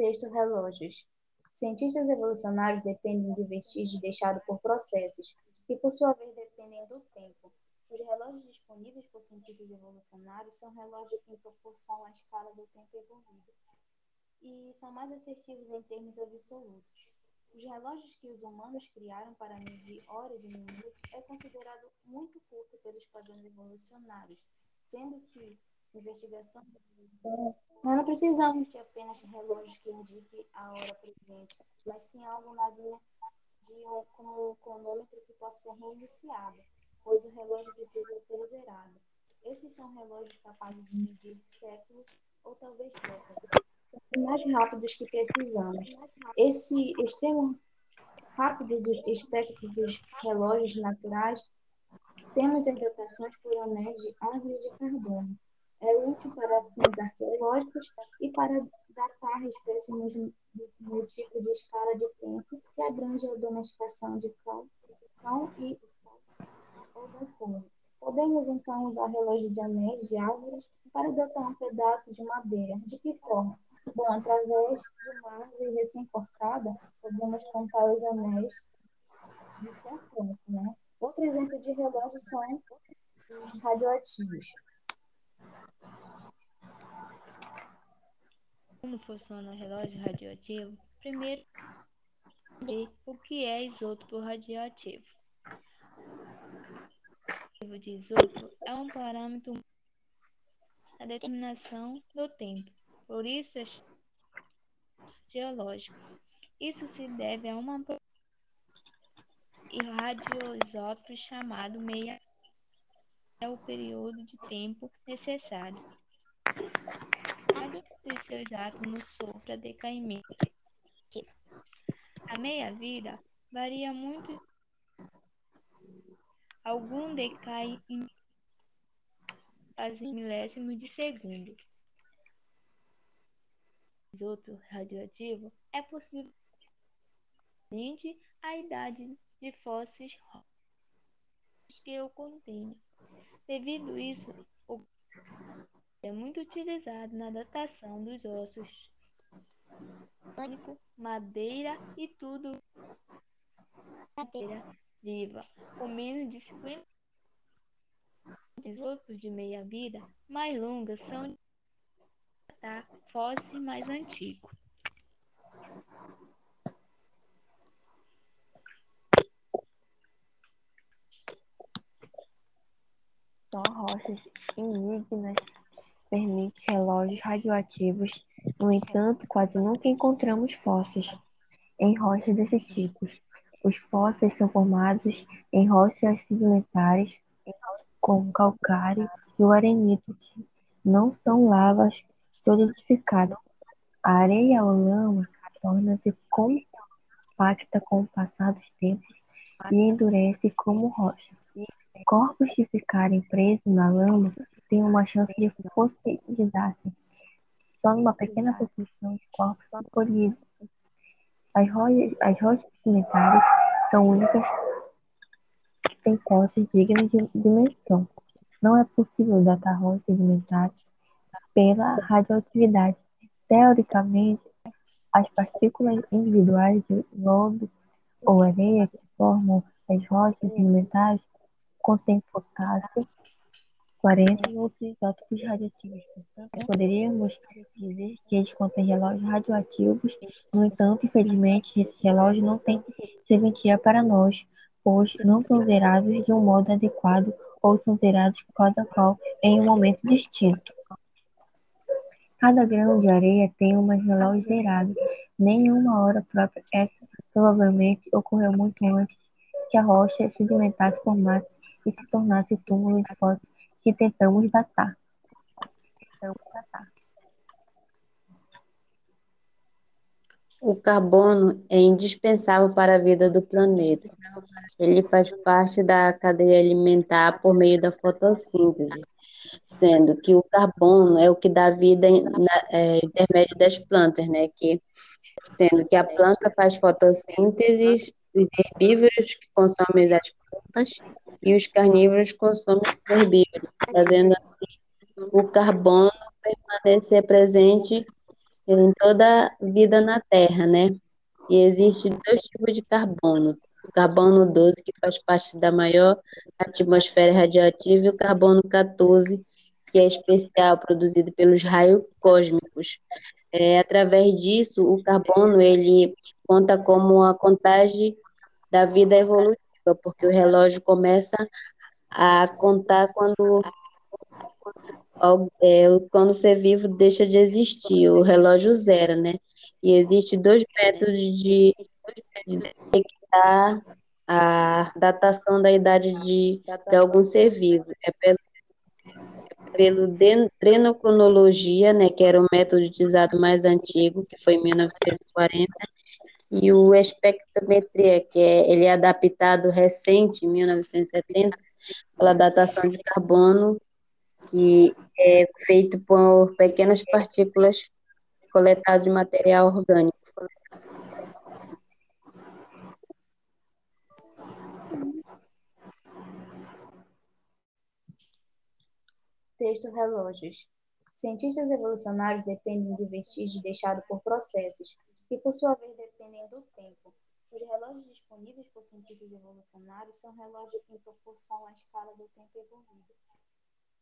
Texto Relógios. Cientistas evolucionários dependem de vestígios deixados por processos, que por sua vez dependem do tempo. Os relógios disponíveis por cientistas evolucionários são relógios em proporção à escala do tempo evoluído e são mais assertivos em termos absolutos. Os relógios que os humanos criaram para medir horas e minutos é considerado muito curto pelos padrões evolucionários, sendo que investigação nós não precisamos de apenas relógios que indiquem a hora presente, mas sim algo na linha de um, como um cronômetro que possa ser reiniciado, pois o relógio precisa ser zerado. Esses são relógios capazes de medir séculos ou talvez décadas mais rápidos que precisamos. Esse extremo rápido do espectro dos relógios naturais temos as dotações por anéis de árvore de carbono. É útil para fins arqueológicos e para datar espécimes no tipo de escala de tempo que abrange a domesticação de cão, cão e ou Podemos então usar relógio de anéis de árvores para datar um pedaço de madeira. De que forma? Bom, através de uma árvore recém-cortada, podemos contar os anéis de seu tronco, né? Outro exemplo de relógio são os radioativos. Como funciona o relógio radioativo? Primeiro, o que é isótopo radioativo. O de isótopo é um parâmetro da determinação do tempo por isso é geológico. Isso se deve a uma e radioisótopo chamado meia é o período de tempo necessário que seus átomos sofram decaimento. A meia-vida varia muito. Algum decai em milésimos de segundo isótopo radioativo é possível a idade de fósseis que o contêm. Devido a isso, o é muito utilizado na datação dos ossos, madeira e tudo madeira viva, com menos de 50 isótopos de meia-vida mais longas são tá? Fóssil mais antigo. Só rochas indígenas permitem relógios radioativos. No entanto, quase nunca encontramos fósseis em rochas desse tipo. Os fósseis são formados em rochas sedimentares, como calcário e o arenito, que não são lavas solidificada. A areia ou lama torna-se compacta com o passar dos tempos e endurece como rocha. Corpos que ficarem presos na lama têm uma chance de fossilizar-se. Só numa pequena proporção de corpos se polidam. As rochas, as rochas sedimentares são únicas que têm cortes dignas de dimensão. Não é possível datar rochas sedimentares pela radioatividade. Teoricamente, as partículas individuais de lodo ou areia que formam as rochas sedimentares contêm potássio 40 e outros isótopos radioativos. Portanto, poderíamos dizer que eles contêm relógios radioativos. No entanto, infelizmente, esses relógios não têm serventia para nós, pois não são zerados de um modo adequado ou são zerados cada qual em um momento distinto. Cada grão de areia tem uma relógio zerado. Nenhuma hora própria. Essa provavelmente ocorreu muito antes que a rocha sedimentasse, formasse e se tornasse túmulo de fósseis que tentamos datar. O carbono é indispensável para a vida do planeta. Ele faz parte da cadeia alimentar por meio da fotossíntese sendo que o carbono é o que dá vida na, é, intermédio das plantas, né? Que, sendo que a planta faz fotossíntese, os herbívoros que consomem as plantas e os carnívoros consomem os herbívoros, fazendo assim o carbono permanecer presente em toda a vida na Terra, né? E existe dois tipos de carbono. O carbono 12, que faz parte da maior atmosfera radioativa, e o carbono 14, que é especial, produzido pelos raios cósmicos. É, através disso, o carbono ele conta como a contagem da vida evolutiva, porque o relógio começa a contar quando é, quando o ser vivo deixa de existir, o relógio zero, né? E existe dois métodos de, de detectar a datação da idade de, de algum ser vivo. É pelo, pelo dendrocronologia, né, que era o método utilizado mais antigo, que foi em 1940, e o espectrometria, que é, ele é adaptado recente, em 1970, pela datação de carbono que é feito por pequenas partículas coletadas de material orgânico. Texto relógios. Cientistas evolucionários dependem de vestígios deixados por processos, que por sua vez dependem do tempo. Os relógios disponíveis por cientistas evolucionários são relógios em proporção à escala do tempo evoluído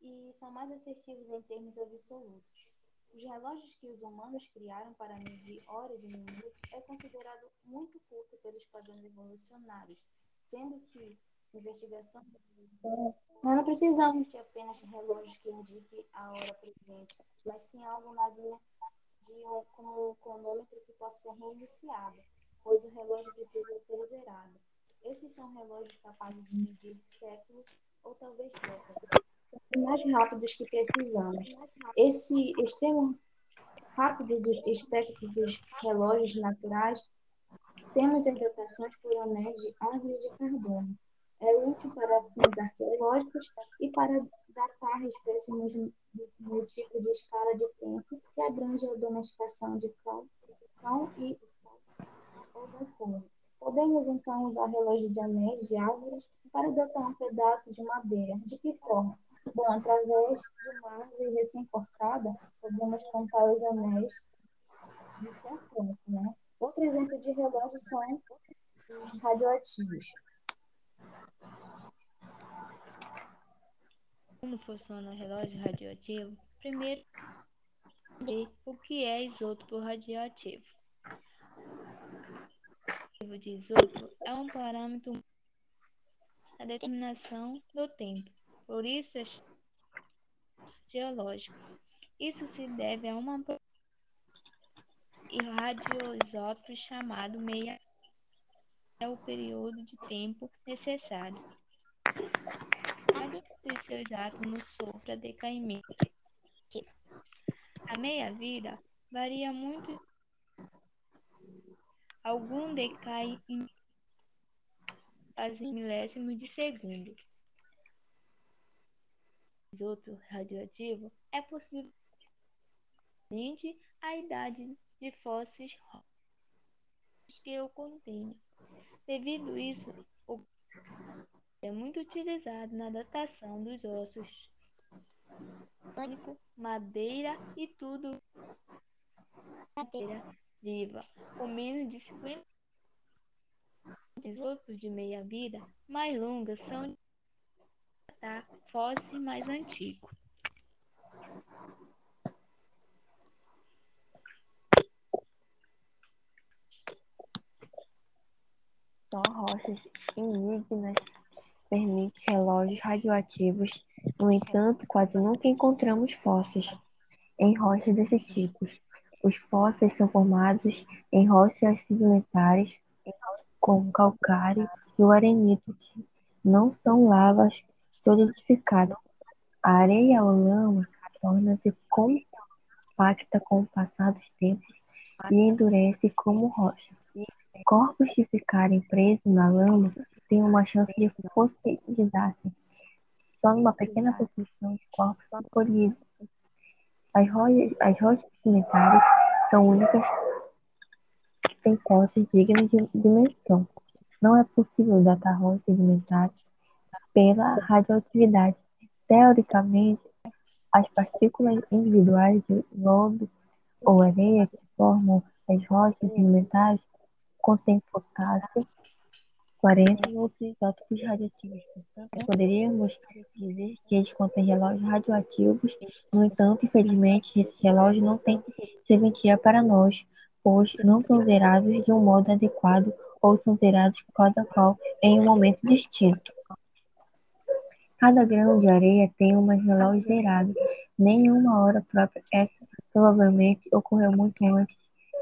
e são mais assertivos em termos absolutos. Os relógios que os humanos criaram para medir horas e minutos é considerado muito curto pelos padrões evolucionários, sendo que investigação nós não precisamos de apenas relógios que indiquem a hora presente, mas sim algo na linha de um, como um cronômetro que possa ser reiniciado, pois o relógio precisa ser zerado. Esses são relógios capazes de medir séculos ou talvez décadas mais rápidos que precisamos. Esse extremo rápido do espectro dos relógios naturais temos as dotações por anéis de árvore de carbono. É útil para fins arqueológicos e para datar espécimes no tipo de escala de tempo que abrange a domesticação de cão, cão e da Podemos então usar relógios de anéis de árvores para datar um pedaço de madeira. De que forma? Bom, através de uma árvore recém-cortada, podemos contar os anéis de seu tronco, né? Outro exemplo de relógio são os radioativos. Como funciona o relógio radioativo? Primeiro, o que é isótopo radioativo. O de isótopo é um parâmetro da determinação do tempo por isso é geológico. Isso se deve a uma e radioisótopo chamado meia é o período de tempo necessário dos seus átomos sofra decaimento. A meia-vida varia muito. Algum decai em milésimos de segundo isótopo radioativo, é possível a idade de fósseis que o contêm. Devido a isso, o é muito utilizado na datação dos ossos, madeira e tudo madeira viva, com menos de 50 isótopos de meia-vida mais longas são tá? Fóssil mais antigo. Só rochas indígenas permitem relógios radioativos, no entanto, quase nunca encontramos fósseis em rochas desse tipo. Os fósseis são formados em rochas sedimentares, como calcário e o arenito, que não são lavas solidificada. A areia ou lama torna-se compacta com o passar dos tempos e endurece como rocha. Corpos que ficarem presos na lama têm uma chance de fossilizar-se. Só numa pequena proporção de corpos se As rochas, as rochas sedimentares são únicas que têm posses dignas de dimensão. Não é possível datar rochas sedimentares pela radioatividade. Teoricamente, as partículas individuais de lodo ou areia que formam as rochas sedimentares contêm potássio 40 e outros isótopos radioativos. Portanto, poderíamos dizer que eles contêm relógios radioativos. No entanto, infelizmente, esses relógios não têm serventia para nós, pois não são zerados de um modo adequado ou são zerados cada qual em um momento distinto. Cada grão de areia tem um relógio zerado, nenhuma hora própria. Essa provavelmente ocorreu muito antes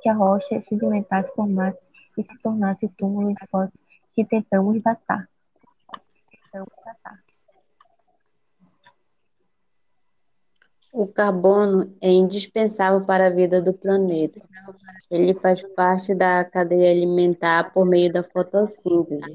que a rocha sedimentasse, formasse e se tornasse o túmulo de fósseis que tentamos datar. O carbono é indispensável para a vida do planeta. Ele faz parte da cadeia alimentar por meio da fotossíntese,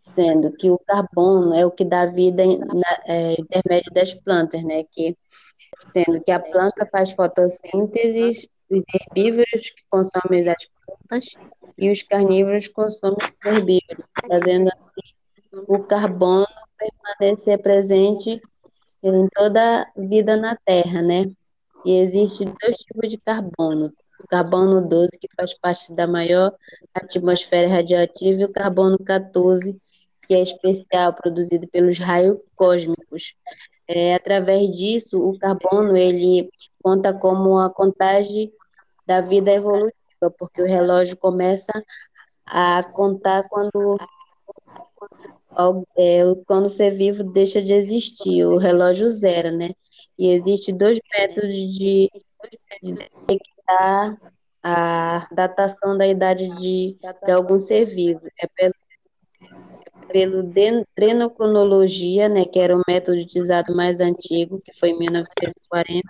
sendo que o carbono é o que dá vida na é, intermédio das plantas, né? Que, sendo que a planta faz fotossíntese, os herbívoros que consomem as plantas e os carnívoros consomem os herbívoros, fazendo assim o carbono permanecer presente em toda a vida na Terra, né? E existe dois tipos de carbono. O carbono 12, que faz parte da maior atmosfera radioativa, e o carbono 14, que é especial, produzido pelos raios cósmicos. É, através disso, o carbono ele conta como a contagem da vida evolutiva, porque o relógio começa a contar quando é, quando o ser vivo deixa de existir, o relógio zera, né? E existe dois métodos de, de detectar a datação da idade de, de algum ser vivo. É pelo, pelo dendrocronologia, né, que era o método utilizado mais antigo, que foi em 1940,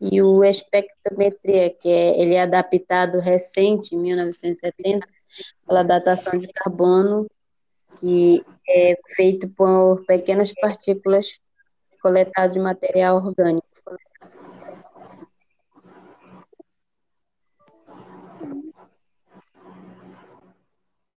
e o espectrometria, que é, ele é adaptado recente, em 1970, pela datação de carbono, que é feito por pequenas partículas coletadas de material orgânico.